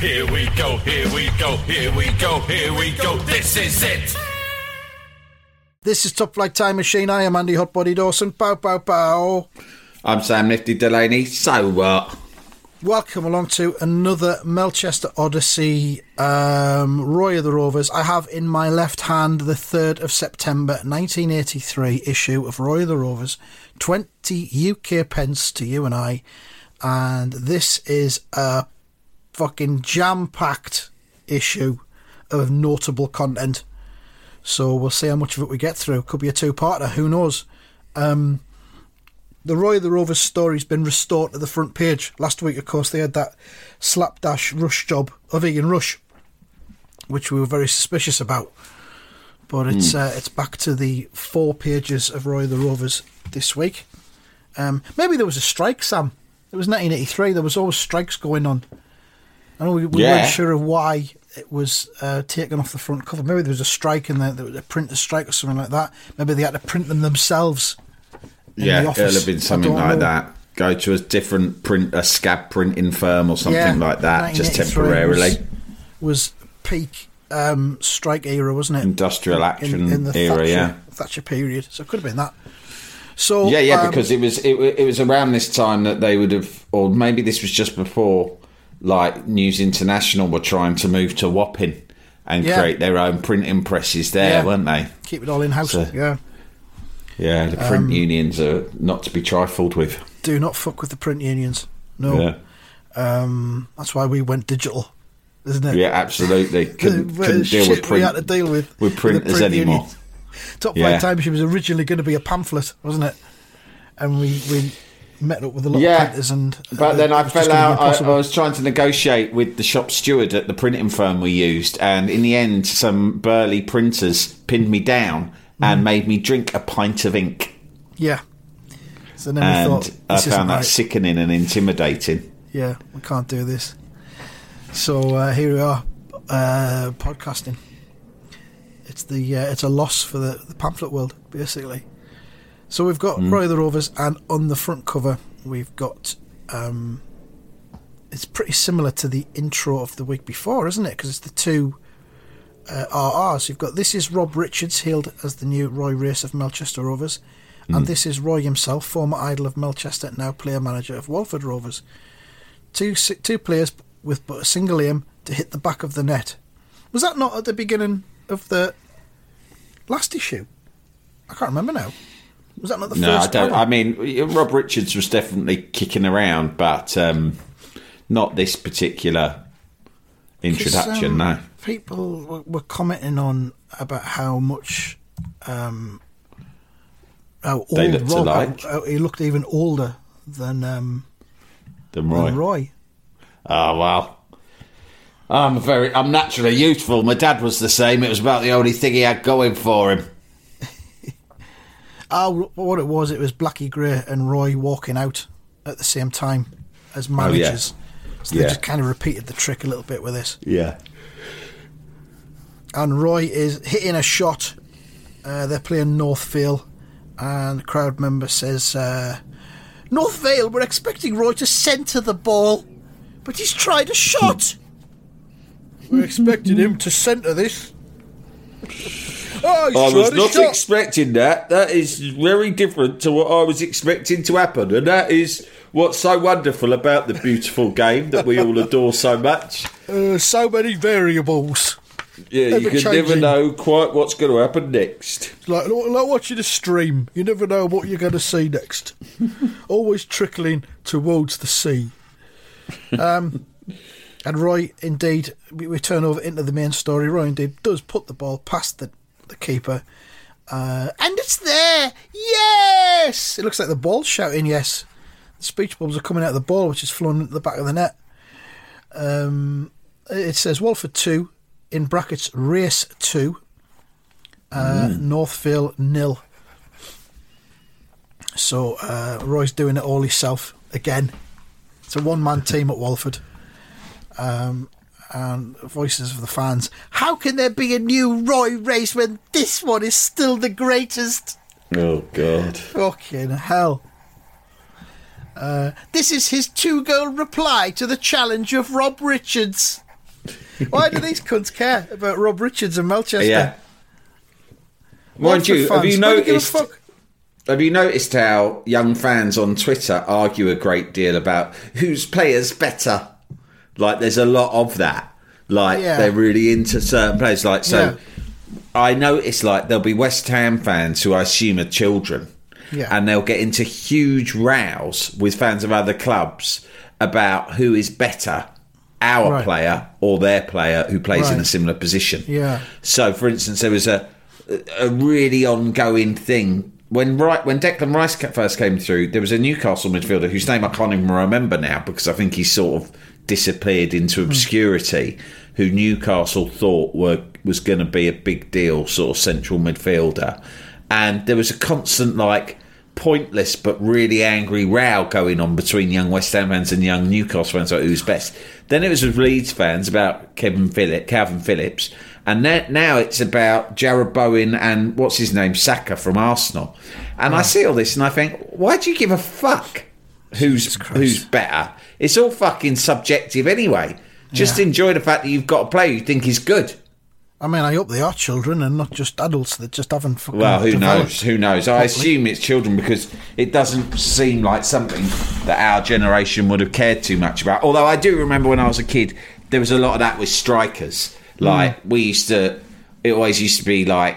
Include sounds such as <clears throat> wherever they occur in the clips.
Here we go, here we go, here we go, here we go. This is it. This is Top Flight Time Machine. I am Andy Hotbody Dawson. Pow, pow, pow. I'm Sam Nifty Delaney, so what? Welcome along to another Melchester Odyssey um, Roy of the Rovers. I have in my left hand the 3rd of September 1983 issue of Roy of the Rovers, 20 UK pence to you and I. And this is a fucking jam packed issue of notable content. So we'll see how much of it we get through. Could be a two parter, who knows? Um, the Roy of the Rovers story's been restored to the front page. Last week, of course, they had that slapdash rush job of Ian Rush, which we were very suspicious about. But it's uh, it's back to the four pages of Roy of the Rovers this week. Um, maybe there was a strike, Sam. It was 1983. There was always strikes going on. I know we, we Yeah. weren't sure of why it was uh, taken off the front cover. Maybe there was a strike in there, there was a printer strike or something like that. Maybe they had to print them themselves. Yeah, the it'll have been something like know. that. Go to a different print, a scab printing firm or something Yeah, like that, just temporarily. Was, was peak um, strike era, wasn't it? Industrial action in, in the era, Thatcher, yeah. Thatcher period. So it could have been that. So Yeah, yeah, um, because it was it, it was around this time that they would have, or maybe this was just before, like News International were trying to move to Wapping and Yeah. create their own printing presses there, Yeah. weren't they? keep it all in house. So- yeah. Yeah, the Um, print unions are not to be trifled with. Do not fuck with the print unions. No. Yeah, Um, that's why we went digital, isn't it? yeah, absolutely. <laughs> Couldn't, The- couldn't deal with shit we had to print deal with with printers print anymore. unions. Top Yeah. Flight Time Machine was originally going to be a pamphlet, wasn't it? And we, we met up with a lot Yeah, of printers, and But uh, then I fell just gonna be out. I, I was trying to negotiate with the shop steward at the printing firm we used, and in the end, some burly printers pinned me down Mm. and made me drink a pint of ink. yeah. So then we And thought, I found that right. sickening and intimidating. Yeah, we can't do this. So uh, here we are, uh, podcasting. It's the uh, it's a loss for the, the pamphlet world, basically. So we've got Hmm. Roy of the Rovers, and on the front cover we've got. Um, it's pretty similar to the intro of the week before, isn't it? Because it's the two uh, RRs. You've got this is Rob Richards, hailed as the new Roy Race of Melchester Rovers, and this is Roy himself, former idol of Melchester, now player manager of Walford Rovers two two players with but a single aim to hit the back of the net. Was that not at the beginning of the last issue? I can't remember now. Was that not the No, I first? don't. panel? I mean, Rob Richards was definitely kicking around, but um, not this particular introduction. um, no. People were, were commenting on about how much um, how old They looked Rob. alike. how he looked even older than um, Then Roy. than Roy. Oh well. I'm very. I'm naturally youthful. My dad was the same. It was about the only thing he had going for him. Oh, what it was, it was Blackie Gray and Roy walking out at the same time as Oh, yeah. managers. So they Yeah. just kind of repeated the trick a little bit with this. Yeah. and Roy is hitting a shot. Uh, they're playing North Vale, and the crowd member says, uh, "North Vale, we're expecting Roy to centre the ball, but he's tried a shot. <laughs> we're expecting him to centre this." <laughs> Oh, I was not shot. expecting that. That is very different to what I was expecting to happen, and that is what's so wonderful about the beautiful game that we all adore so much. Uh, so many variables. Yeah, you Ever can never know quite what's going to happen next. It's like, like watching a stream. You never know what you're going to see next. <laughs> Always trickling towards the sea. Um, and Roy, indeed, we, we turn over into the main story. Roy, indeed, does put the ball past the, the keeper. Uh, and it's there! Yes! It looks like the ball's shouting yes. The speech bubbles are coming out of the ball, which is flown into the back of the net. Um, it says Walford 2, in brackets, race 2 uh, North Vale nil. So uh, Roy's doing it all himself again. It's a one-man team at Walford. Um, and voices of the fans. How can there be a new Roy race when this one is still the greatest? Oh God! Fucking hell. Uh, this is his two-goal reply to the challenge of Rob Richards. Why do these <laughs> cunts care about Rob Richards and Melchester? Yeah. Mind you, have you why do give a noticed? fuck? Have you noticed how young fans on Twitter argue a great deal about whose players better? Like, there's a lot of that. Like, Yeah. they're really into certain players. Like, so Yeah. I notice like there'll be West Ham fans who I assume are children, Yeah. and they'll get into huge rows with fans of other clubs about who is better, our Right. player or their player who plays in a similar position. Yeah. So, for instance, there was a a really ongoing thing when right when Declan Rice first came through. There was a Newcastle midfielder whose name I can't even remember now because I think he sort of disappeared into obscurity. Who Newcastle thought were was going to be a big deal, sort of central midfielder, and there was a constant like pointless but really angry row going on between young West Ham fans and young Newcastle fans about who's best. Then it was with Leeds fans about Kevin Phillip, Calvin Phillips, and then, now it's about Jarrod Bowen and what's his name, Saka from Arsenal. And I mm. see all this and I think, why do you give a fuck who's who's better? It's all fucking subjective anyway. Just Yeah. enjoy the fact that you've got a player you think is good. I mean, I hope they are children and not just adults that just haven't fucking Well, who knows? Who knows? I assume it's children because it doesn't seem like something that our generation would have cared too much about. Although I do remember when I was a kid, there was a lot of that with strikers. Hmm. Like we used to, it always used to be like,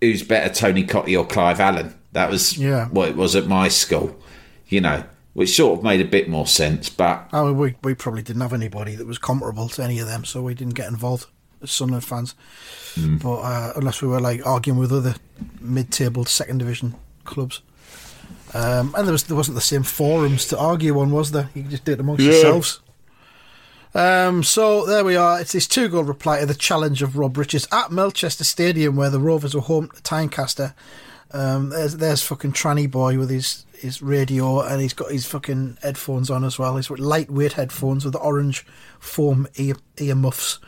who's better, Tony Cottee or Clive Allen? That was Yeah. what it was at my school. You know, which sort of made a bit more sense. But I mean, we, we probably didn't have anybody that was comparable to any of them, so we didn't get involved as Sunderland fans. But uh, unless we were like arguing with other mid-table second division clubs, um, and there was there wasn't the same forums to argue on, was there? You just do it amongst yourselves. Um, so there we are. It's his two-goal reply to the challenge of Rob Richards at Melchester Stadium, where the Rovers were home to Tynecastle. Um, there's there's fucking tranny boy with his his radio and he's got his fucking headphones on as well. His lightweight headphones with the orange foam ear ear muffs.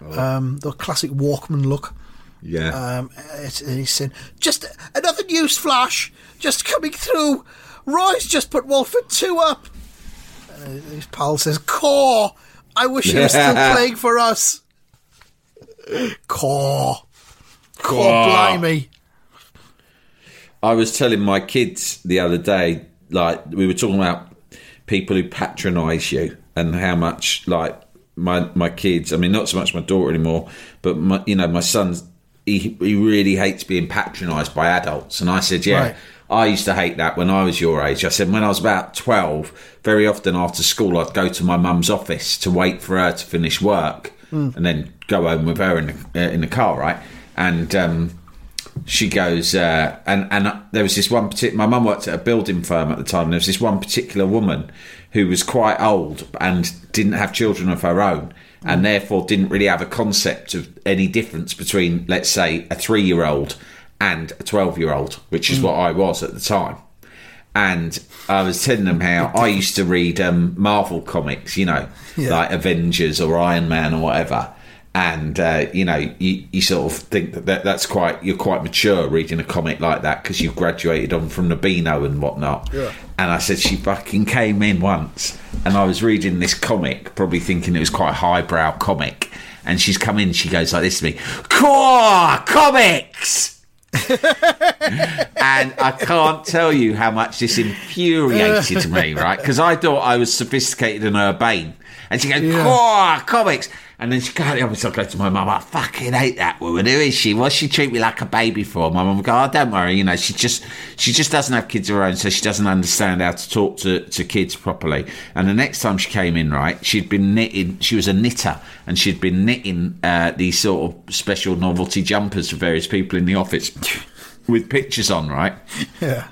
Um, the classic Walkman look. yeah, Um, it's, and he's saying, just another news flash, just coming through. Roy's just put Walford 2 up. Uh, his pal says, Core, I wish he was <laughs> still playing for us. Core. Core, blimey. I was telling my kids the other day, like we were talking about people who patronise you and how much, like my my kids. I mean, not so much my daughter anymore, but my, you know, my son's. He he really hates being patronised by adults, and I said, yeah. Right. I used to hate that when I was your age. I said when I was about 12, very often after school, I'd go to my mum's office to wait for her to finish work and then go home with her in the, uh, in the car, right? And um, she goes, uh, and, and there was this one particular, my mum worked at a building firm at the time, and there was this one particular woman who was quite old and didn't have children of her own. And therefore, didn't really have a concept of any difference between, let's say, a three year old and a 12 year old, which is what I was at the time. And I was telling them how I used to read um, Marvel comics, you know, Yeah. like Avengers or Iron Man or whatever. And, uh, you know, you, you sort of think that, that that's quite, you're quite mature reading a comic like that because you've graduated on from the Beano and whatnot. Yeah. And I said, she fucking came in once and I was reading this comic, probably thinking it was quite a highbrow comic. and she's come in. She goes like this to me, "Core comics." <laughs> and I can't tell you how much this infuriated me, right? Because I thought I was sophisticated and urbane. And she goes, Yeah. Core comics. And then she goes, obviously, I go to my mum, I fucking hate that woman. Who is she? What's she treat me like a baby for? My mum go, oh, don't worry. You know, she just, she just doesn't have kids of her own, so she doesn't understand how to talk to, to kids properly. And the next time she came in, right, she'd been knitting, she was a knitter, and she'd been knitting uh, these sort of special novelty jumpers for various people in the office <laughs> with pictures on, right? Yeah.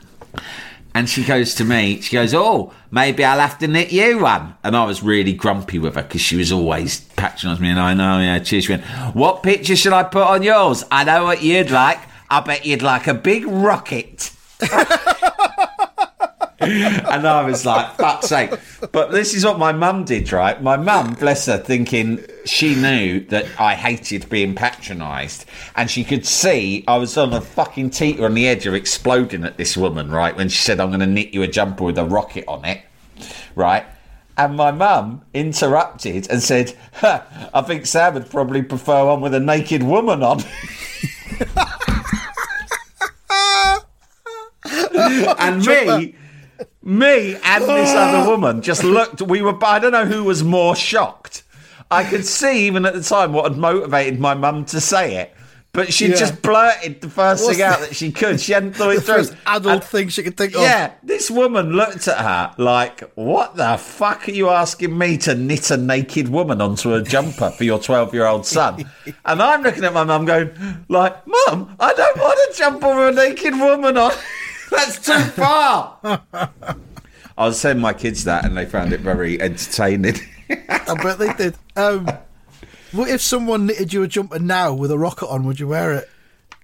And she goes to me, she goes, Oh, maybe I'll have to knit you one. And I was really grumpy with her because she was always patronising me. And I know, yeah, cheers. She went, What picture should I put on yours? I know what you'd like. I bet you'd like a big rocket. <laughs> <laughs> and I was like, fuck's sake. But this is what my mum did, right? My mum, bless her, thinking she knew that I hated being patronised. And she could see I was on a fucking teeter on the edge of exploding at this woman, right? When she said, I'm going to knit you a jumper with a rocket on it, right? And my mum interrupted and said, I think Sam would probably prefer one with a naked woman on. <laughs> and me, me and this other <gasps> woman just looked. We were. I don't know who was more shocked. I could see even at the time what had motivated my mum to say it, but she Yeah. just blurted the first What's thing out that she could. She hadn't <laughs> thought it through. adult And- thing she could think of. yeah, this woman looked at her like, "What the fuck are you asking me to knit a naked woman onto a jumper for your twelve-year-old son?" <laughs> and I'm looking at my mum, going, "Like, mum, I don't want a jumper with a naked woman on. That's too far." <laughs> I was telling my kids that, and they found it very entertaining. <laughs> I bet they did. Um, what if someone knitted you a jumper now with a rocket on? Would you wear it?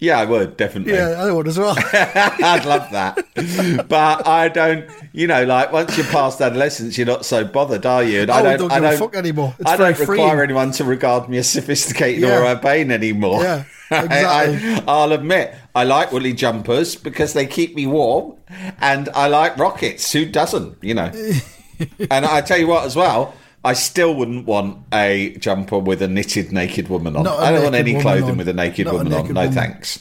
yeah, I would definitely. Yeah, I would as well. <laughs> I'd love that. But I don't, you know, like once you're past adolescence, you're not so bothered, are you? And Oh, I don't, don't I give a don't, fuck anymore. It's I don't freeing. require anyone to regard me as sophisticated or Yeah. urbane anymore. Yeah, I, <laughs> exactly. I, will admit, I like woolly jumpers because they keep me warm, and I like rockets. Who doesn't, you know? <laughs> and I tell you what, as well. I still wouldn't want a jumper with a knitted naked woman on. I don't want any clothing on. with a naked Not a woman on. naked No thanks.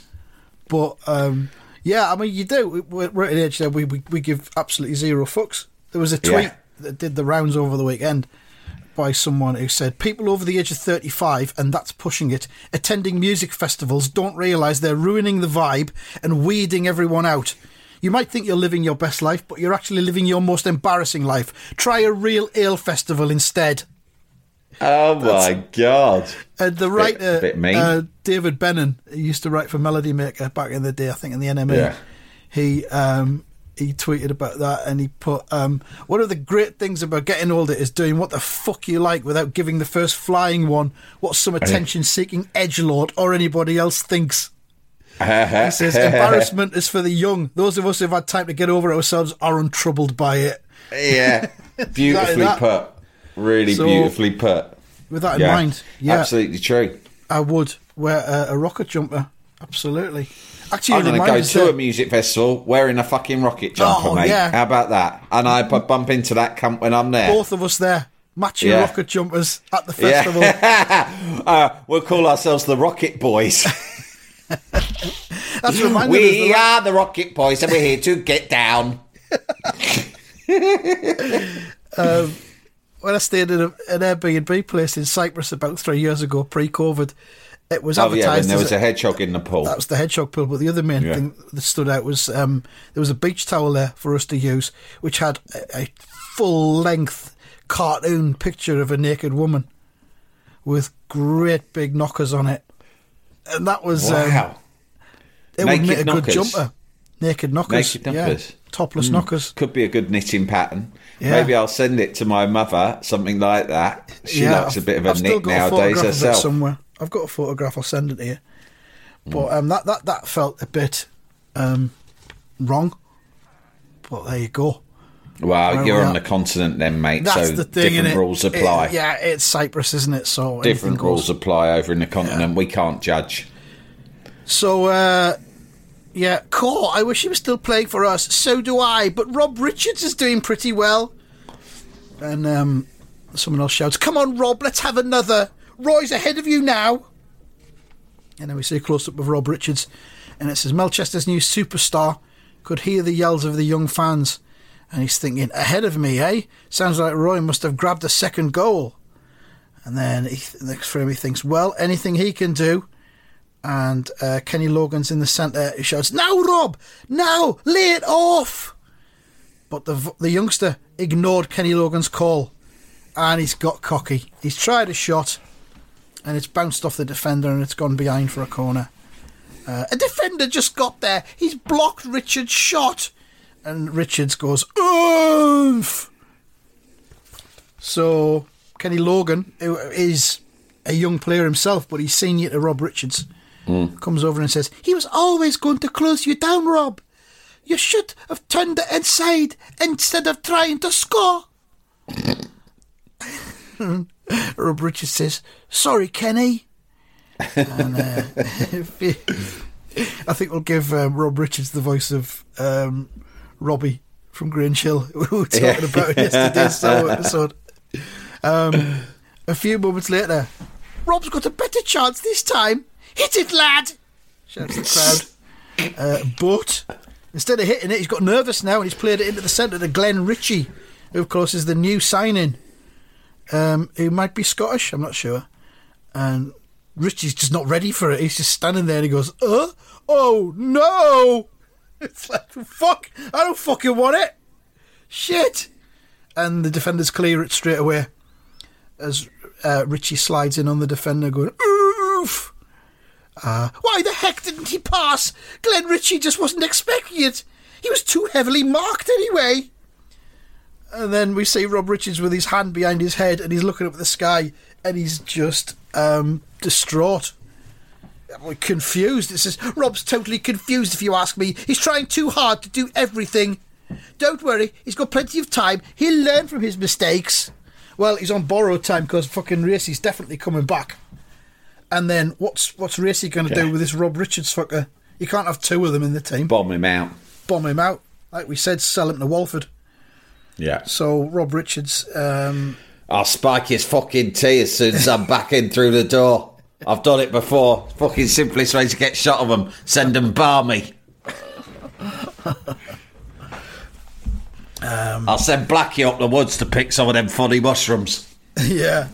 But um, yeah, I mean, you do. We- We're, at an age there we, we we give absolutely zero fucks. There was a tweet Yeah. that did the rounds over the weekend by someone who said people over the age of 35 and that's pushing it attending music festivals don't realize they're ruining the vibe and weeding everyone out you might think you're living your best life but you're actually living your most embarrassing life try a real ale festival instead Oh my god! And the writer, bit mean. Uh, David Bennun, used to write for Melody Maker back in the day, I think, in the NME. Yeah. He um, he tweeted about that and he put, um, one of the great things about getting older is doing what the fuck you like without giving the first flying one what some attention seeking edgelord or anybody else thinks. <laughs> He says, embarrassment is for the young. Those of us who've had time to get over ourselves are untroubled by it. Yeah, <laughs> beautifully that. put. Really So- beautifully put. With that in Yeah, mind, yeah, absolutely true. I would wear a, a rocket jumper. Absolutely. Actually, I'm going to go to a music festival wearing a fucking rocket jumper, Oh, mate. yeah. How about that? And I bump into that cunt when I'm there. both of us there, matching Yeah. rocket jumpers at the festival. Yeah. <laughs> uh, we'll call ourselves the Rocket Boys. <laughs> <laughs> That's reminded we are the Rocket Boys and we're here to get down. when I stayed in a, an Airbnb place in Cyprus about three years ago, pre-COVID. It was Oh, advertised yeah, when there was a hedgehog in the pool. that was the hedgehog pool. But the other main Yeah. thing that stood out was um, there was a beach towel there for us to use, which had a, a full-length cartoon picture of a naked woman with great big knockers on it, and that was um, Wow. it Naked would make a knockers? good jumper. Naked knockers, Naked yeah. knockers. Hmm. topless knockers. Could be a good knitting pattern. Yeah. Maybe I'll send it to my mother, something like that. She Yeah, likes a I've- bit of a I've knit a nowadays herself. somewhere. I've got a photograph. I'll send it to you. But um, that that that felt a bit um, wrong. But there you go. Well, Where you're on are. the continent then, mate. That's so the thing. different rules It- apply. yeah, it's Cyprus, isn't it? So different rules apply over in the continent. We can't judge. So uh, yeah, Core. I wish he was still playing for us. So do I. But Rob Richards is doing pretty well. And um, someone else shouts, "Come on, Rob! Let's have another." Roy's ahead of you now. And then we see a close up of Rob Richards, and it says Melchester's new superstar could hear the yells of the young fans. And he's thinking, ahead of me, eh? Sounds like Roy must have grabbed a second goal. And then he, next frame he thinks, well, anything he can do. And uh, Kenny Logan's in the centre. He shouts, now, Rob! Now! Lay it off! But the, the youngster ignored Kenny Logan's call. And he's got cocky. He's tried a shot. And it's bounced off the defender and it's gone behind for a corner. Uh, a defender just got there. He's blocked Richard's shot. And Richards goes, oof! So, Kenny Logan, who is a young player himself, but he's senior to Rob Richards, comes over and says, He was always going to close you down, Rob. You should have turned it inside instead of trying to score. <laughs> Rob Richards says, Sorry, Kenny. and, uh, <laughs> I think we'll give um, Rob Richards the voice of um, Robbie from Grange Hill, <laughs> we were talking about yesterday's episode. Um, a few moments later, Rob's got a better chance this time. Hit it, lad! Shouts the crowd. Uh, but instead of hitting it, he's got nervous now and he's played it into the centre to Glenn Ritchie, who, of course, is the new signing. Um, who might be Scottish, I'm not sure. And Ritchie's just not ready for it. He's just standing there and he goes, uh, oh no! <laughs> It's like, fuck, I don't fucking want it. Shit. And the defenders clear it straight away as uh, Ritchie slides in on the defender going, oof. Uh, why the heck didn't he pass? Glenn Ritchie just wasn't expecting it. He was too heavily marked anyway. And then we see Rob Richards with his hand behind his head and he's looking up at the sky and he's just um, distraught. Confused. It says, Rob's totally confused if you ask me. He's trying too hard to do everything. Don't worry, he's got plenty of time. He'll learn from his mistakes. Well, he's on borrowed time because fucking Racy's definitely coming back. And then what's what's Racy going to do with this Rob Richards fucker? You can't have two of them in the team. Bomb him out. Bomb him out. Like we said, sell him to Walford. Yeah. So Rob Richards, um, I'll spike his fucking tea as soon as I'm back in through the door. I've done it before. Fucking simplest way to get shot of them. Send them barmy. I'll send Blackie up the woods to pick some of them funny mushrooms. <laughs> yeah.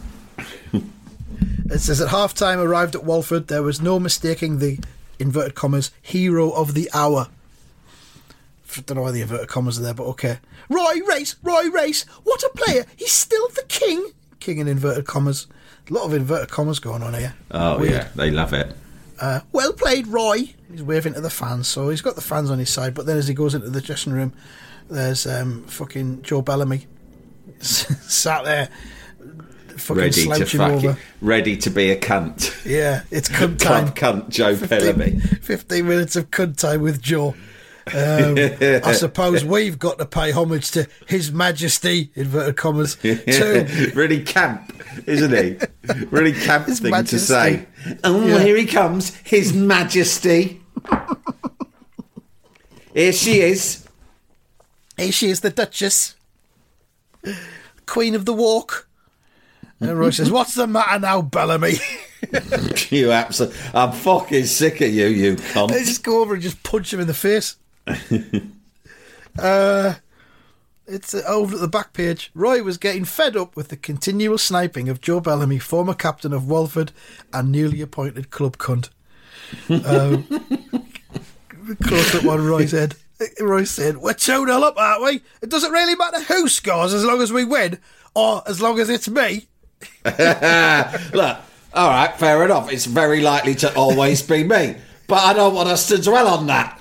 It says at half time arrived at Walford, there was no mistaking the inverted commas hero of the hour. Don't know why the inverted commas are there, but okay. Roy Race, Roy Race, what a player! He's still the king. King in inverted commas. A lot of inverted commas going on here. Oh, Weird. yeah. They love it. Uh, well played, Roy. He's waving to the fans, so he's got the fans on his side. But then as he goes into the dressing room, there's um, fucking Joe Bellamy <laughs> sat there, fucking Ready to over. Ready to be a cunt. Yeah, it's cunt <laughs> time. Club cunt Joe 15, Bellamy. 15 minutes of cunt time with Joe. Um, I <laughs> suppose we've got to pay homage to His Majesty, inverted commas, too. <laughs> really camp, isn't he? Really camp His thing Majesty. to say. Oh, Yeah. here he comes, His Majesty. here she is. Here she is, the Duchess, Queen of the Walk. And Roy says, What's the matter now, Bellamy? <laughs> You absolutely. I'm fucking sick of you, you They cunt. just go over and just punch him in the face. <laughs> uh, it's uh, over at the back page. Roy was getting fed up with the continual sniping of Joe Bellamy, former captain of Walford and newly appointed club cunt. Um, <laughs> close up on Roy's head. Roy said, We're 2 0 up, aren't we? It doesn't really matter who scores as long as we win, or as long as it's me. <laughs> Look, all right, fair enough. It's very likely to always be me. But I don't want us to dwell on that.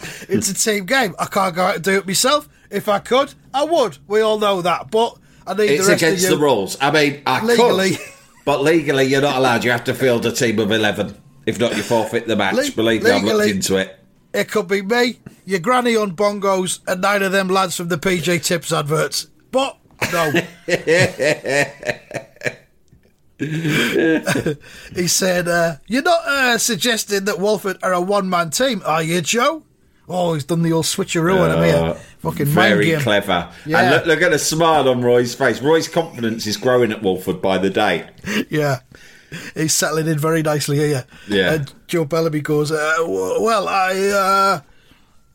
<laughs> It's a team game. I can't go out and do it myself. If I could, I would. We all know that. But I need It's the rest against of you. the rules. I mean, I Legally. could, but legally you're not allowed. You have to field a team of eleven. If not, you forfeit the match. Le- Believe me, I've looked into it. It could be me, your granny on bongos, and nine of them lads from the PG Tips adverts. But no. <laughs> <laughs> he said, uh, You're not uh, suggesting that Walford are a one man team, are you, Joe? Oh, he's done the old switcheroo on him here. Fucking Very clever. Yeah. And look, look at the smile on Roy's face. Roy's confidence is growing at Walford by the day. <laughs> Yeah. He's settling in very nicely here. Yeah. And Joe Bellamy goes, uh, w- well, I, uh,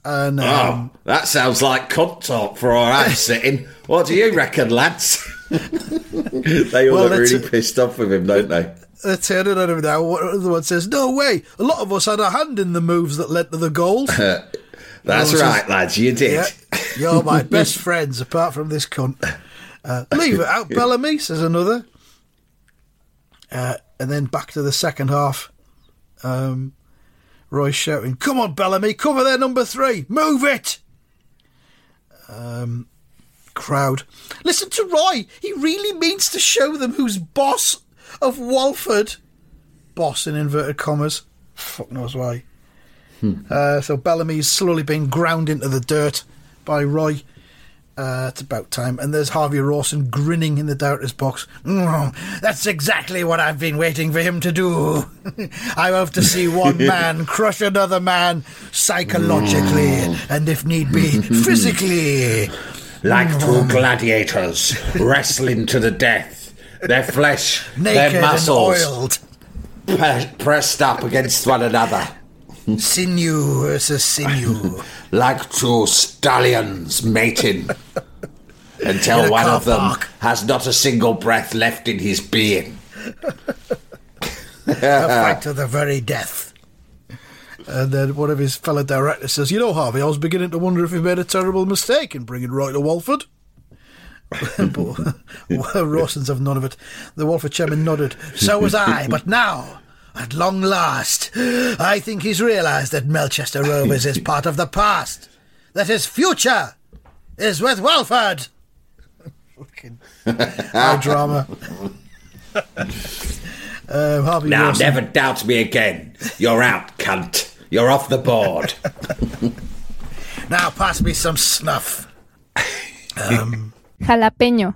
and, um, Oh, that sounds like cunt talk for our <laughs> house sitting. What do you reckon, lads? <laughs> they all Well, look really pissed off with him, don't they? they're turning on him now. One- The one says, no way. A lot of us had a hand in the moves that led to the goals. That's right, lads. You did. Yeah, you're my <laughs> best friends, apart from this cunt. Uh, leave it out, <laughs> Bellamy, says another. Uh, and then back to the second half. Um, Roy's shouting, Come on, Bellamy, cover their number three, move it! Um, crowd. Listen to Roy, he really means to show them who's boss of Walford. Boss in inverted commas. Fuck knows why. Uh, so Bellamy's slowly being ground into the dirt by Roy. Uh, it's about time. And there's Harvey Rawson grinning in the doubter's box. "Mm, that's exactly what I've been waiting for him to do. <laughs> I hope to see one <laughs> man crush another man psychologically and, if need be, <laughs> physically. Like two gladiators wrestling to the death. Their flesh, Naked their muscles pressed up against one another. Sinew versus sinew. <laughs> Like two stallions mating. Until one of them park. has not a single breath left in his being. a fight to the very death. And then one of his fellow directors says, You know, Harvey, I was beginning to wonder if he made a terrible mistake in bringing Roy to Walford. <laughs> but <laughs> Rawson's have none of it. The Walford chairman nodded. So was I, but now, at long last, I think he's realised that Melchester Rovers is <laughs> part of the past. That his future is with Walford. Fucking <laughs> high drama. um, <laughs> Harvey Now, Rawson. never doubt me again. You're out, cunt. You're off the board. Now pass me some snuff. Jalapeño.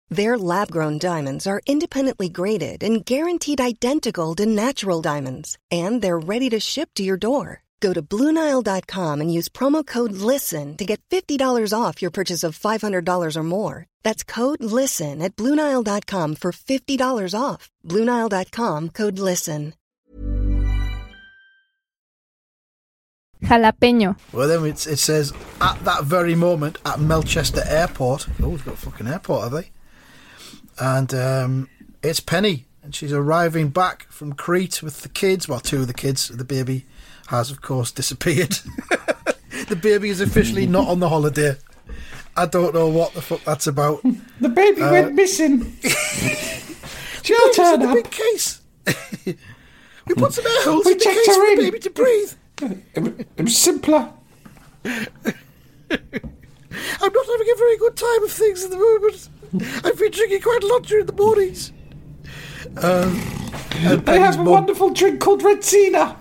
Their lab grown diamonds are independently graded and guaranteed identical to natural diamonds, and they're ready to ship to your door. Go to BlueNile.com and use promo code LISTEN to get $50 off your purchase of $500 or more. That's code LISTEN at BlueNile.com for $50 off. BlueNile.com code LISTEN. Jalapeño. Well, then it's, it says at that very moment at Melchester Airport. Oh, we've got a fucking airport, have they? And um, it's Penny, and she's arriving back from Crete with the kids. Well, two of the kids. The baby has, of course, disappeared. <laughs> the baby is officially not on the holiday. I don't know what the fuck that's about. The baby Uh, went missing. <laughs> She'll in turn a up. big case. <laughs> we put some air holes We in the checked case her for the baby to breathe. It, it was simpler. I'm not having a very good time of things at the moment. <laughs> I've been drinking quite a lot during the mornings. Um, They have a wonderful drink called Retsina.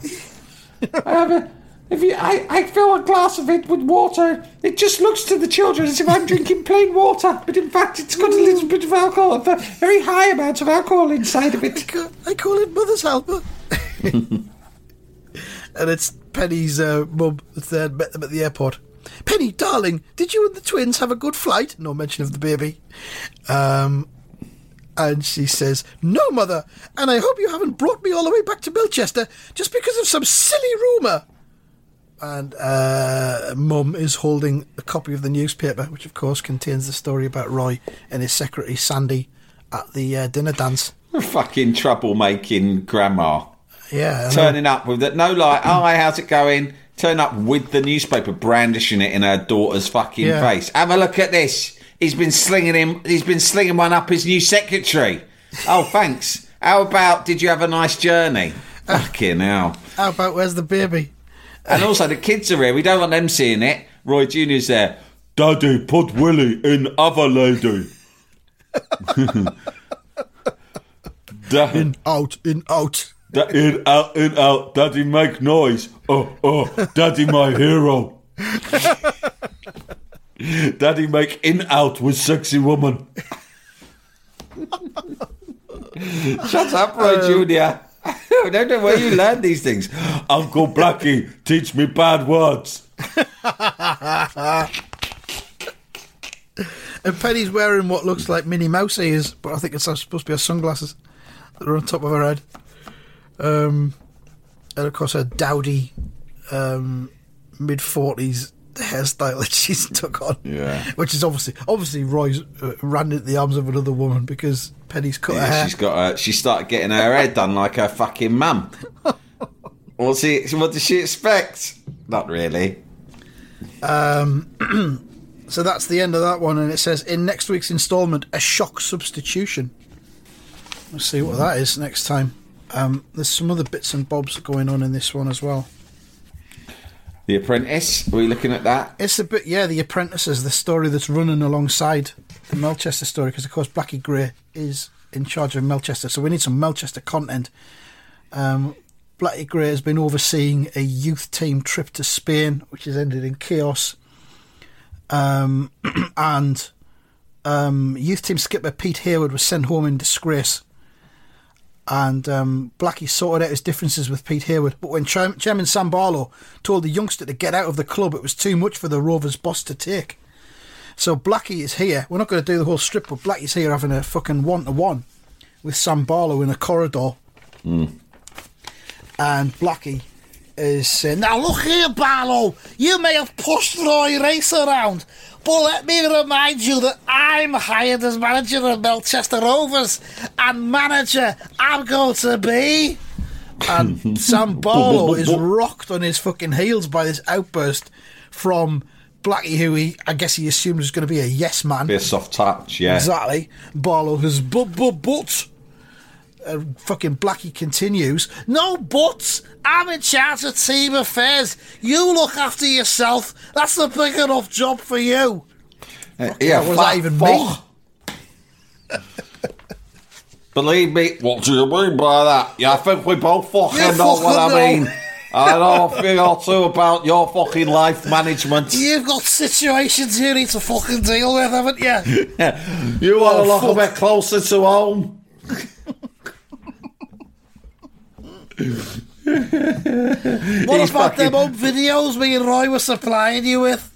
I have a. If you, I, I fill a glass of it with water. It just looks to the children as if I'm drinking plain water, but in fact it's got a little bit of alcohol, a very high amount of alcohol inside of I it. I call it Mother's Helper. <laughs> <laughs> and it's Penny's uh, mum there met them at the airport. Penny, darling, did you and the twins have a good flight? No mention of the baby. Um, and she says, No, mother, and I hope you haven't brought me all the way back to Melchester just because of some silly rumour. And uh, Mum is holding a copy of the newspaper, which of course contains the story about Roy and his secretary Sandy at the uh, dinner dance. Fucking troublemaking grandma. Yeah, Turning up with that, no like, hi, how's it going? Turn up with the newspaper, brandishing it in her daughter's fucking Yeah. face. Have a look at this. He's been slinging him. He's been slinging one up his new secretary. Oh, thanks. How about? Did you have a nice journey? Fucking hell. How about where's the baby? And also, the kids are here. We don't want them seeing it. Roy Junior's there. Daddy, put Willie in other lady. <laughs> <laughs> In, out, in, out. Da- in, out, in, out. Daddy, make noise. Oh, oh, Daddy, my hero. Daddy, make in, out with sexy woman. Shut up, Roy oh. Junior. <laughs> I don't know where you learn these things. Uncle Blackie, teach me bad words. And Penny's wearing what looks like Minnie Mouse ears, but I think it's supposed to be her sunglasses that are on top of her head. Um, and of course, her dowdy um, mid 40s hairstyle that she's <laughs> took on. Yeah. Which is obviously, obviously, Roy's uh, ran into the arms of another woman because Penny's cut her hair. she's got. Uh, she started getting her hair done like her fucking mum. <laughs> What's he, what does she expect? Not really. <clears throat> So that's the end of that one, and it says in next week's instalment, a shock substitution. Let's see what that is next time. Um, there's some other bits and bobs going on in this one as well. The Apprentice. Are we looking at that? It's a bit, yeah, The Apprentices, the story that's running alongside the Melchester story, because of course Blackie Gray is in charge of Melchester, so we need some Melchester content. Um, Blackie Gray has been overseeing a youth team trip to Spain, which has ended in chaos. Um, <clears throat> and um, youth team skipper Pete Hayward was sent home in disgrace. And um, Blackie sorted out his differences with Pete Hayward. But when Chairman Chairman Sam Barlow told the youngster to get out of the club, it was too much for the Rovers boss to take. So Blackie is here. We're not going to do the whole strip, but Blackie's here having a fucking one to one with Sam Barlow in a corridor. And Blackie is saying, Now look here, Barlow, you may have pushed Roy Race around, but let me remind you that I'm hired as manager of Melchester Rovers, and manager I'm going to be. And <laughs> Sam Barlow is rocked on his fucking heels by this outburst from Blackie, who he, I guess he assumed was going to be a yes man. Be a soft touch, yeah. Exactly. Barlow has but but but. Uh, fucking Blackie continues. No buts. I'm in charge of team affairs. You look after yourself. That's a big enough job for you. Uh, what does that even fuck. Believe me, what do you mean by that? Yeah, I think we both fucking You know what fucking I mean. I know a thing or two about your fucking life management. You've got situations you need to fucking deal with, haven't you? <laughs> You want to Oh, look a bit closer to home? What He's about them fucking- old videos me and Roy were supplying you with?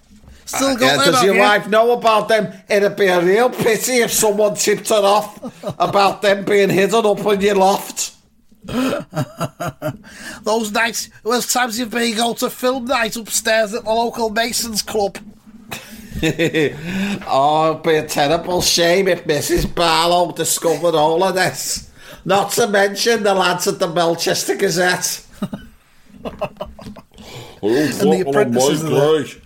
Still uh, got Yeah, them, does your you? wife know about them? It'd be a real pity if someone tipped her off about them being hidden up in your loft. <laughs> Those nights, those times you've been going to film night upstairs at the local Masons Club. <laughs> oh, it'd be a terrible shame if Mrs. Barlow discovered all of this. Not to mention the lads at the Melchester Gazette. And the apprentices.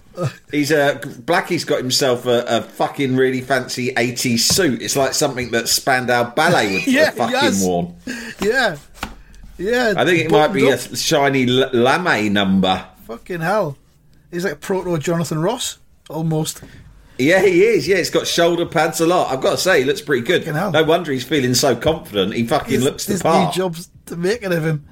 He's a Blackie's got himself a, a fucking really fancy 80s suit. It's like something that Spandau Ballet would <laughs> Yeah, have fucking yes. worn. Yeah. Yeah. I think it might be a shiny L- lame number. Fucking hell. He's like proto Jonathan Ross, almost. Yeah, he is. Yeah, it's got shoulder pads a lot. I've got to say, he looks pretty good. No wonder he's feeling so confident. He fucking looks the part. new jobs to make it of him.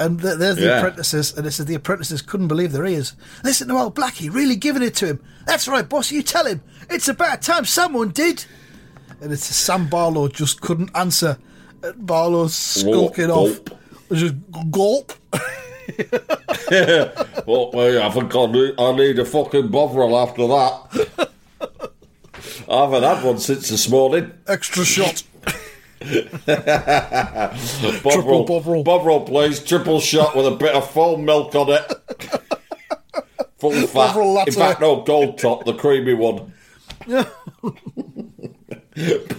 And th- there's the Yeah. apprentices, and it says the apprentices couldn't believe their ears. Listen to old Blackie, really giving it to him. That's right, boss, you tell him. It's about time someone did. And it's Sam Barlow just couldn't answer. And Barlow's skulking off. Gulp. Just gulp. <laughs> Well, I think I need, I need a fucking bovril after that. <laughs> I haven't had one since this morning. Extra shot. <laughs> Bovril, Bovril. Bovril, please. Triple shot with a bit of foam milk on it. <laughs> Full fat. Latte. In fact, no, gold top, the creamy one. <laughs>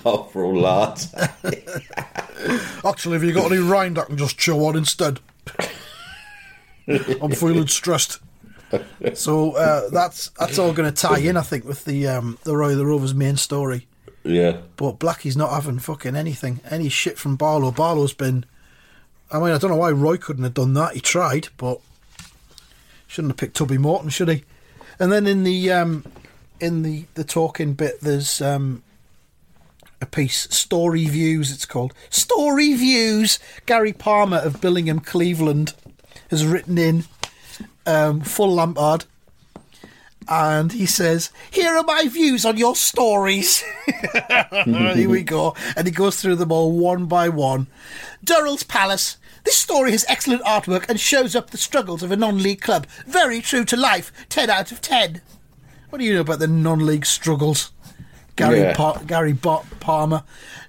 Bovril latte. Actually, have you got any rind I can just chew on instead? I'm feeling stressed. <laughs> So uh, that's that's all going to tie in, I think, with the um, the Roy the Rovers main story. Yeah. But Blackie's not having fucking anything, any shit from Barlow. Barlow's been. I mean, I don't know why Roy couldn't have done that. He tried, but shouldn't have picked Tubby Morton, should he? And then in the um, in the the talking bit, there's um, a piece, Story Views. It's called Story Views. Gary Palmer of Billingham, Cleveland, has written in um, full Lampard. And he says, Here are my views on your stories. <laughs> Here we go. And he goes through them all one by one. Durrell's Palace. This story has excellent artwork and shows up the struggles of a non league club. Very true to life. 10 out of 10. What do you know about the non league struggles? Gary, Yeah. pa- Gary ba- Palmer.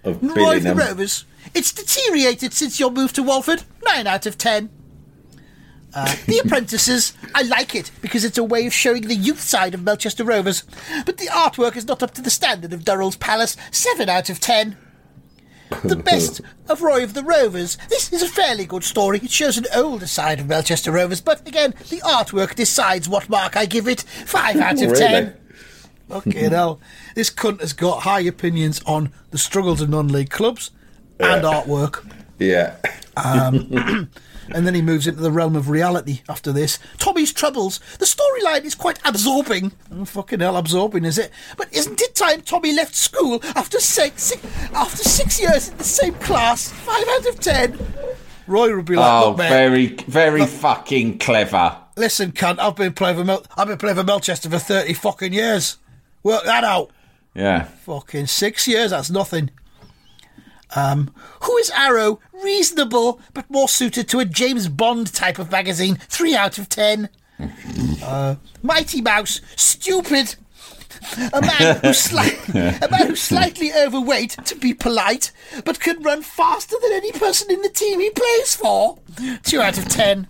Of Roy the. Rovers. It's deteriorated since your move to Walford. 9 out of 10. Uh, the Apprentices, I like it because it's a way of showing the youth side of Melchester Rovers. But the artwork is not up to the standard of Durrell's Palace. 7 out of 10. The <laughs> best of Roy of the Rovers. This is a fairly good story. It shows an older side of Melchester Rovers, but again, the artwork decides what mark I give it. 5 <laughs> out of Really? 10. Okay, <laughs> now This cunt has got high opinions on the struggles of non league clubs and artwork. Yeah. And then he moves into the realm of reality after this. Tommy's Troubles. The storyline is quite absorbing. Oh, fucking hell, absorbing, is it? But isn't it time Tommy left school after six, six, after six years in the same class? Five out of ten. Roy would be like, Oh, look, very, very fucking clever. listen, cunt, I've been playing for Mel- I've been playing for Melchester for thirty fucking years. Work that out. Yeah. Fucking six years, that's nothing. Um, who is Arrow? Reasonable, but more suited to a James Bond type of magazine. Three out of ten. Uh, Mighty Mouse, stupid. A man <laughs> who's sli- a man who's slightly overweight, to be polite, but can run faster than any person in the team he plays for. Two out of ten.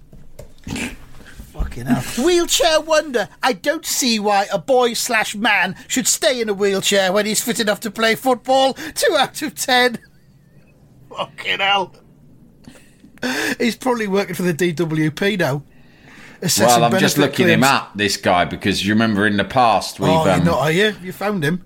Fucking hell. Wheelchair wonder. I don't see why a boy slash man should stay in a wheelchair when he's fit enough to play football. Two out of ten. Fucking hell. He's probably working for the DWP now. Assessing Well, I'm just benefit looking him up, this guy, because you remember in the past we've Oh, you're um, not, are you? You found him.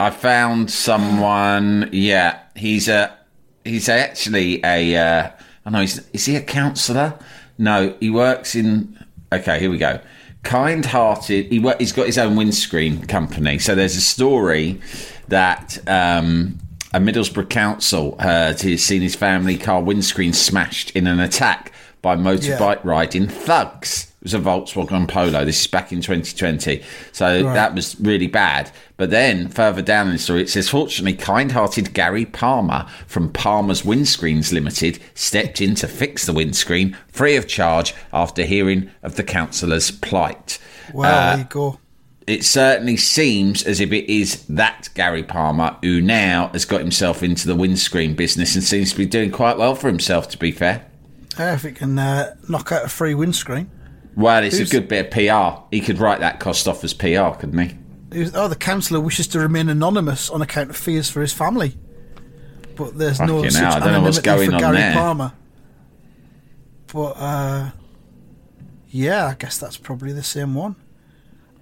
I found someone. Yeah, he's a he's actually a. Uh, I know. He's, is he a counsellor? No, he works in. Okay, here we go. Kind-hearted. He wo- he's got his own windscreen company. So there's a story that um, a Middlesbrough council had seen his family car windscreen smashed in an attack by motorbike riding thugs. It was a Volkswagen Polo. This is back in 2020. So that was really bad. But then further down in the story, it says, fortunately, kind hearted Gary Palmer from Palmer's Windscreens Limited stepped in to fix the windscreen free of charge after hearing of the councillor's plight. Well, Uh, there you go. It certainly seems as if it is that Gary Palmer who now has got himself into the windscreen business and seems to be doing quite well for himself, to be fair. Uh, if it can uh, knock out a free windscreen. Well, it's Who's- a good bit of PR. He could write that cost off as PR, couldn't he? Oh, the councillor wishes to remain anonymous on account of fears for his family. But there's no Fucking such hell, I don't know what's anonymity going for Gary there. Palmer. But, uh, yeah, I guess that's probably the same one.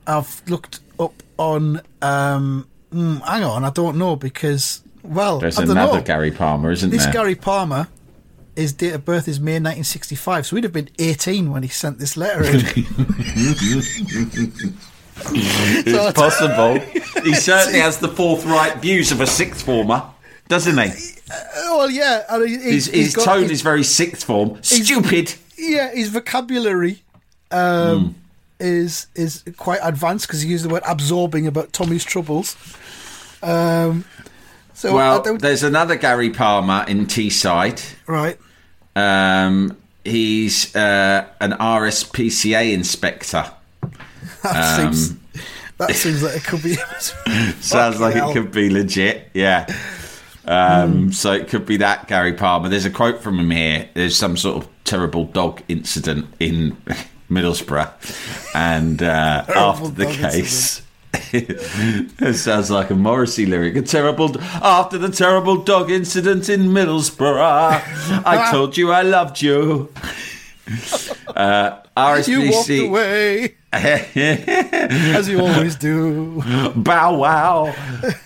I've looked up on. Um, mm, hang on, I don't know because, well, There's I don't another know. Gary Palmer, isn't This there? This Gary Palmer, his date of birth is May 1965, so he'd have been 18 when he sent this letter in. <laughs> it's possible. <laughs> he certainly has the forthright views of a sixth former, doesn't he? oh, well, yeah. and he- His, he's his got- tone he's- is very sixth form. Stupid. yeah, his vocabulary um, is is quite advanced because he used the word absorbing about Tommy's troubles. Um, so Well, there's another Gary Palmer in Teesside. right. Um, he's uh, an RSPCA inspector. <laughs> That Um, seems that <laughs> seems like it could be. <laughs> Sounds like hell. it could be legit. Yeah. Um, So it could be that Gary Palmer. There's a quote from him here. There's some sort of terrible dog incident in Middlesbrough, and uh, after the case. <laughs> it sounds like a Morrissey lyric. A terrible after the terrible dog incident in Middlesbrough. I <laughs> told you I loved you. Uh, You walked away, <laughs> as you always do. Bow wow.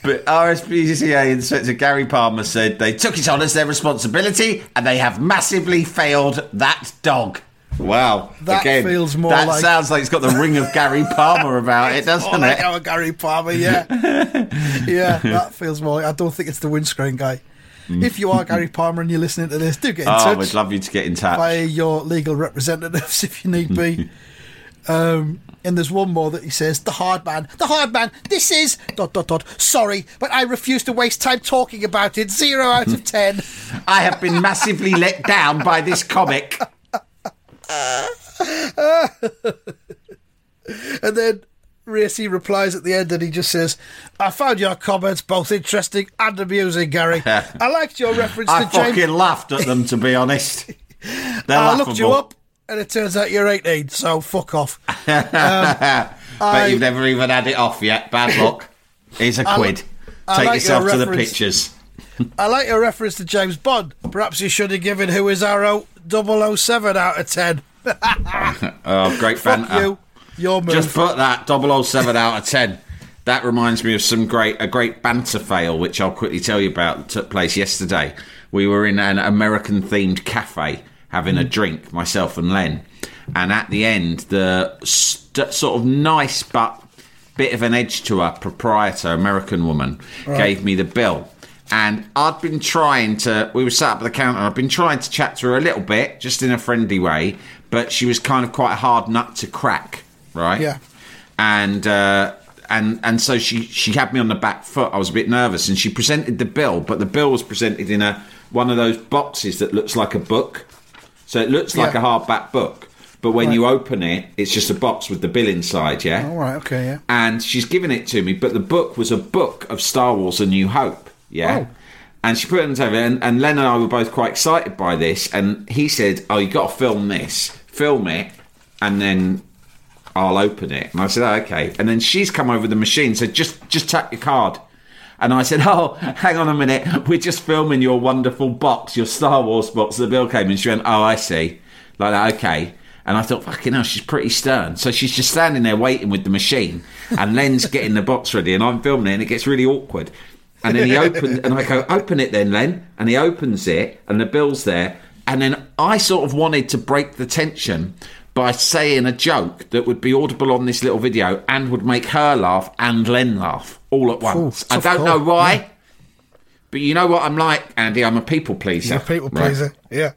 But RSPCA Inspector Gary Palmer said they took it on as their responsibility and they have massively failed that dog. Wow. That Again, feels more That like- sounds like it's got the ring of Gary Palmer about it, doesn't Oh, like it? our Gary Palmer, yeah. <laughs> yeah, that feels more like, I don't think it's the windscreen guy. If you are Gary Palmer and you're listening to this, do get in Oh, touch. we'd love you to get in touch. By your legal representatives <laughs> if you need be. um, and there's one more that he says, the hard man, the hard man, this is, dot, dot, dot, sorry, but I refuse to waste time talking about it. Zero out of ten. <laughs> I have been massively let down by this comic. <laughs> And then Racy replies at the end and he just says, I found your comments both interesting and amusing, Gary. <laughs> I liked your reference I to James. I fucking laughed at them, to be honest. <laughs> I laughable. looked you up and it turns out you're 18, so fuck off. But um, I- you've never even had it off yet. Bad luck. Here's a quid. I Take like yourself your to the pictures. I like your reference to James Bond. Perhaps you should have given Who Is Arrow 007 out of 10. <laughs> Oh, great Fuck you. Your move. Just put that 007 out of 10. That reminds me of some great a great banter fail, which I'll quickly tell you about. That took place yesterday. We were in an American themed cafe having a mm. drink, myself and Len, and at the end, the st- sort of nice but bit of an edge to her proprietor, American woman, gave me the bill. And I'd been trying to, we were sat up at the counter, I'd been trying to chat to her a little bit, just in a friendly way, but she was kind of quite a hard nut to crack, right? Yeah. And, uh, and and so she she had me on the back foot. I was a bit nervous, and she presented the bill, but the bill was presented in a one of those boxes that looks like a book. So it looks like Yeah. a hardback book, but when Right. you open it, it's just a box with the bill inside. Yeah All right, okay, yeah. and she's given it to me, but the book was a book of Star Wars: A New Hope. Yeah. Oh. And she put it on the table, and, and Len and I were both quite excited by this. And he said, "Oh, you got to film this, film it, and then I'll open it." And I said, oh, "Okay." And then she's come over the machine, said, "Just, just tap your card." And I said, <laughs> "Oh, hang on a minute, we're just filming your wonderful box, your Star Wars box." The bill came, and she went, "Oh, I see." Like that, okay. And I thought, fucking hell, she's pretty stern. So she's just standing there waiting with the machine, and Len's getting the box ready, and I'm filming it, and it gets really awkward. And then he opens, and I go, open it then, Len. And he opens it, and the bill's there. And then I sort of wanted to break the tension by saying a joke that would be audible on this little video and would make her laugh and Len laugh all at once. I don't call, know why, yeah. but you know what I'm like, Andy? I'm a people pleaser. You're a people right? pleaser. Yeah.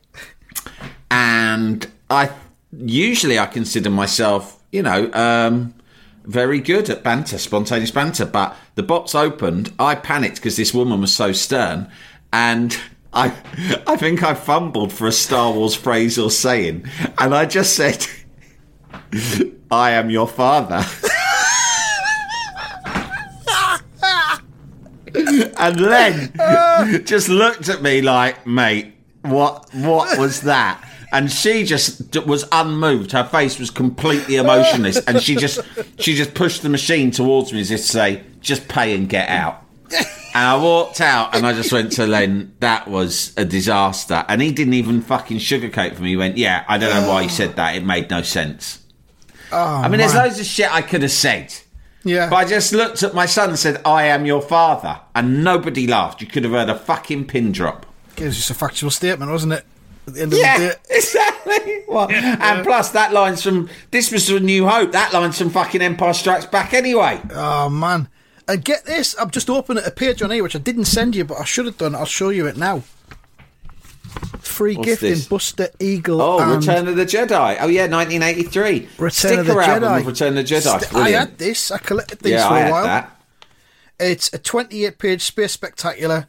and I usually I consider myself, you know, um, very good at banter, spontaneous banter. But the box opened, I panicked because this woman was so stern, and I, <laughs> I think I fumbled for a Star Wars phrase or saying, and I just said, "I am your father." <laughs> and Len <laughs> just looked at me like, mate, what what was that? And she just was unmoved. Her face was completely emotionless, and she just she just pushed the machine towards me as if to say, "Just pay and get out." And I walked out, and I just went to Len. That was a disaster, and he didn't even fucking sugarcoat for me. He went, "Yeah, I don't know why he said that. It made no sense." Oh, I mean, there's loads of shit I could have said. Yeah. But I just looked at my son and said, I am your father. And nobody laughed. You could have heard a fucking pin drop. It was just a factual statement, wasn't it? At the end of Yeah, the <laughs> day. exactly. Well, and plus, that line's from. This was from New Hope. That line's from fucking Empire Strikes Back anyway. Oh, man. And get this, I've just opened a page on here, which I didn't send you, but I should have done. I'll show you it now. Free What's gift this? in Buster Eagle. Oh, and Return of the Jedi. Oh, yeah, 1983. Return Sticker of the Jedi. of Return of the Jedi. St- I had this. I collected these yeah, for I a had while. that. It's a 28 page space spectacular,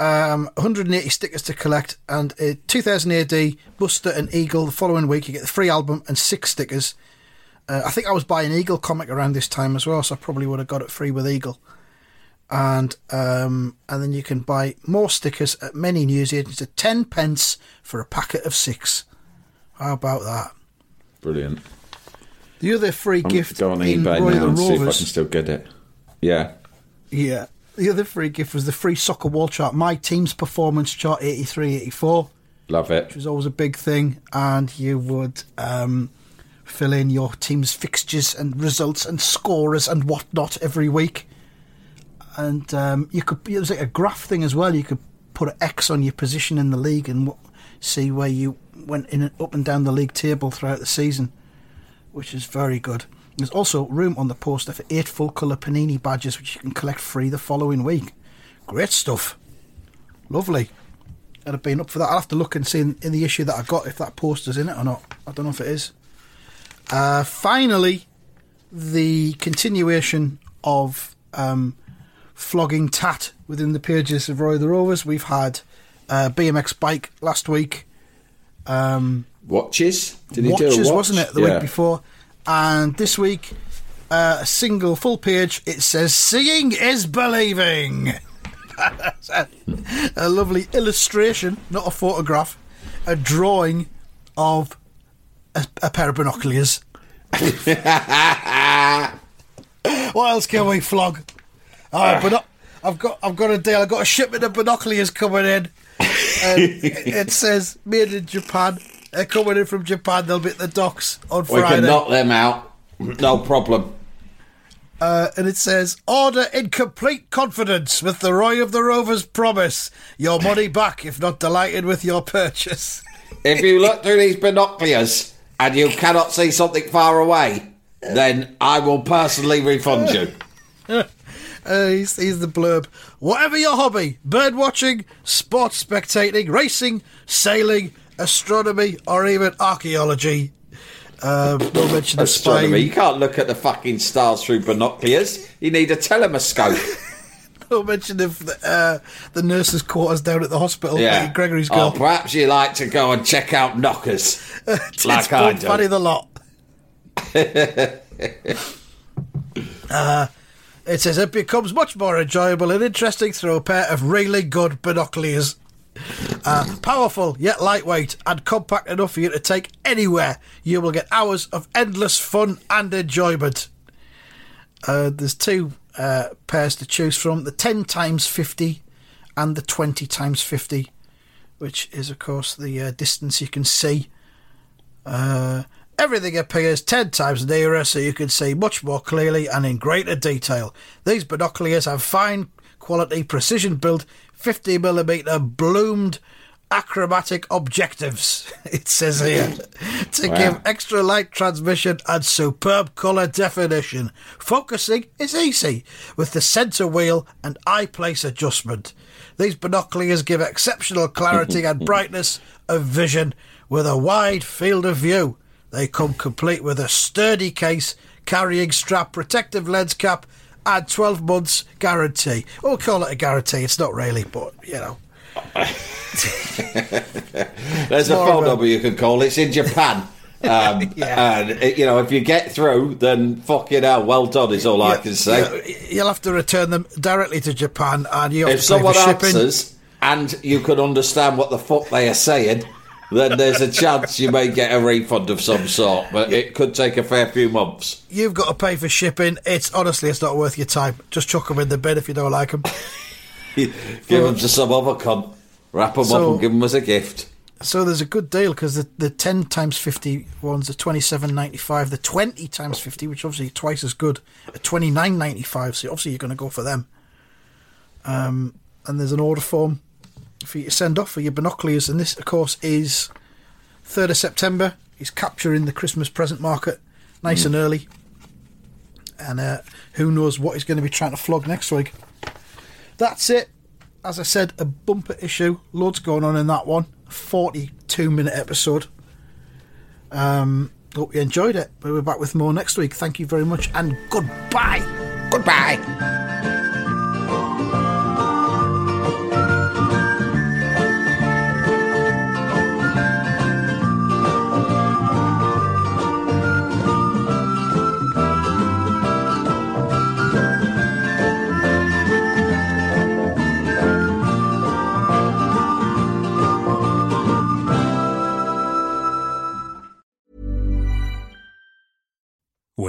um, 180 stickers to collect, and a 2000 AD, Buster and Eagle. The following week, you get the free album and six stickers. Uh, I think I was buying Eagle comic around this time as well, so I probably would have got it free with Eagle. And um, and then you can buy more stickers at many newsagents at 10 pence for a packet of six. How about that? Brilliant. The other free I'm gift go on eBay now and see if I can still get it. Yeah. Yeah. The other free gift was the free soccer wall chart, my team's performance chart 83 84. Love it. which was always a big thing, and you would um, fill in your team's fixtures and results and scorers and whatnot every week. And um, you could it was like a graph thing as well. You could put an X on your position in the league and see where you went in and up and down the league table throughout the season, which is very good. There's also room on the poster for eight full colour Panini badges, which you can collect free the following week. Great stuff. Lovely. I'd have been up for that. I'll have to look and see in, in the issue that I got if that poster's in it or not. I don't know if it is. Uh, finally, the continuation of um, flogging tat within the pages of Roy the Rovers. We've had uh, BMX bike last week. Um, Watches? Did he do watches, watch? wasn't it, the Yeah. week before? And this week, uh, a single full page. It says "Seeing is believing." A, <laughs> a lovely illustration, not a photograph, a drawing of a, a pair of binoculars. <laughs> what else can we flog? But I've got I've got a deal. I've got a shipment of binoculars coming in. And <laughs> it says made in Japan. They're coming in from Japan. They'll be at the docks on We Friday. can knock them out. No problem. Uh, and it says, Order in complete confidence with the Roy of the Rovers promise. Your money back if not delighted with your purchase. If you look through these binoculars and you cannot see something far away, then I will personally refund you. <laughs> Uh, he's, he's the blurb. Whatever your hobby, bird watching, sports spectating, racing, sailing, astronomy, or even archaeology. Um, no mention of Astronomy. You can't look at the fucking stars through binoculars. You need a telescope. <laughs> No mention of the, uh, the nurse's quarters down at the hospital. Yeah. Gregory's Or girl. perhaps you like to go and check out knockers. <laughs> like I do. Funny the lot. <laughs> uh, it says it becomes much more enjoyable and interesting through a pair of really good binoculars. Uh, powerful yet lightweight and compact enough for you to take anywhere. You will get hours of endless fun and enjoyment. Uh, there's two uh, pairs to choose from: the 10 times 50 and the 20 times 50, which is, of course, the uh, distance you can see. Uh, everything appears 10 times nearer so you can see much more clearly and in greater detail. These binoculars have fine quality, precision built, 50mm bloomed achromatic objectives, <laughs> it says here, to give extra light transmission and superb colour definition. Focusing is easy with the centre wheel and eye place adjustment. These binoculars give exceptional clarity and <laughs> brightness of vision with a wide field of view. They come complete with a sturdy case, carrying strap, protective lens cap, and 12 months guarantee. We'll call it a guarantee, it's not really, but you know. <laughs> There's a phone number you can call. It's in Japan. <laughs> Um, Yeah. And, you know, if you get through, then fucking hell, well done, is all I can say. You'll have to return them directly to Japan, and you have if to pay someone for shipping. answers and you can understand what the fuck they are saying, then there's a chance you may get a refund of some sort. But it could take a fair few months. You've got to pay for shipping. It's honestly, it's not worth your time. Just chuck them in the bin if you don't like them. <laughs> Give them to some other cunt. Wrap them So- up and give them as a gift. So there's a good deal because the, the 10 times 50 ones are 27.95. The 20 times 50, which obviously twice as good, are 29.95. So obviously you're going to go for them. Um, and there's an order form for you to send off for your binoculars. And this, of course, is 3rd of September. He's capturing the Christmas present market nice and early. And uh, who knows what he's going to be trying to flog next week. That's it. As I said, a bumper issue. Loads going on in that one. 42 minute episode. Um, hope you enjoyed it. We'll be back with more next week. Thank you very much and goodbye. Goodbye.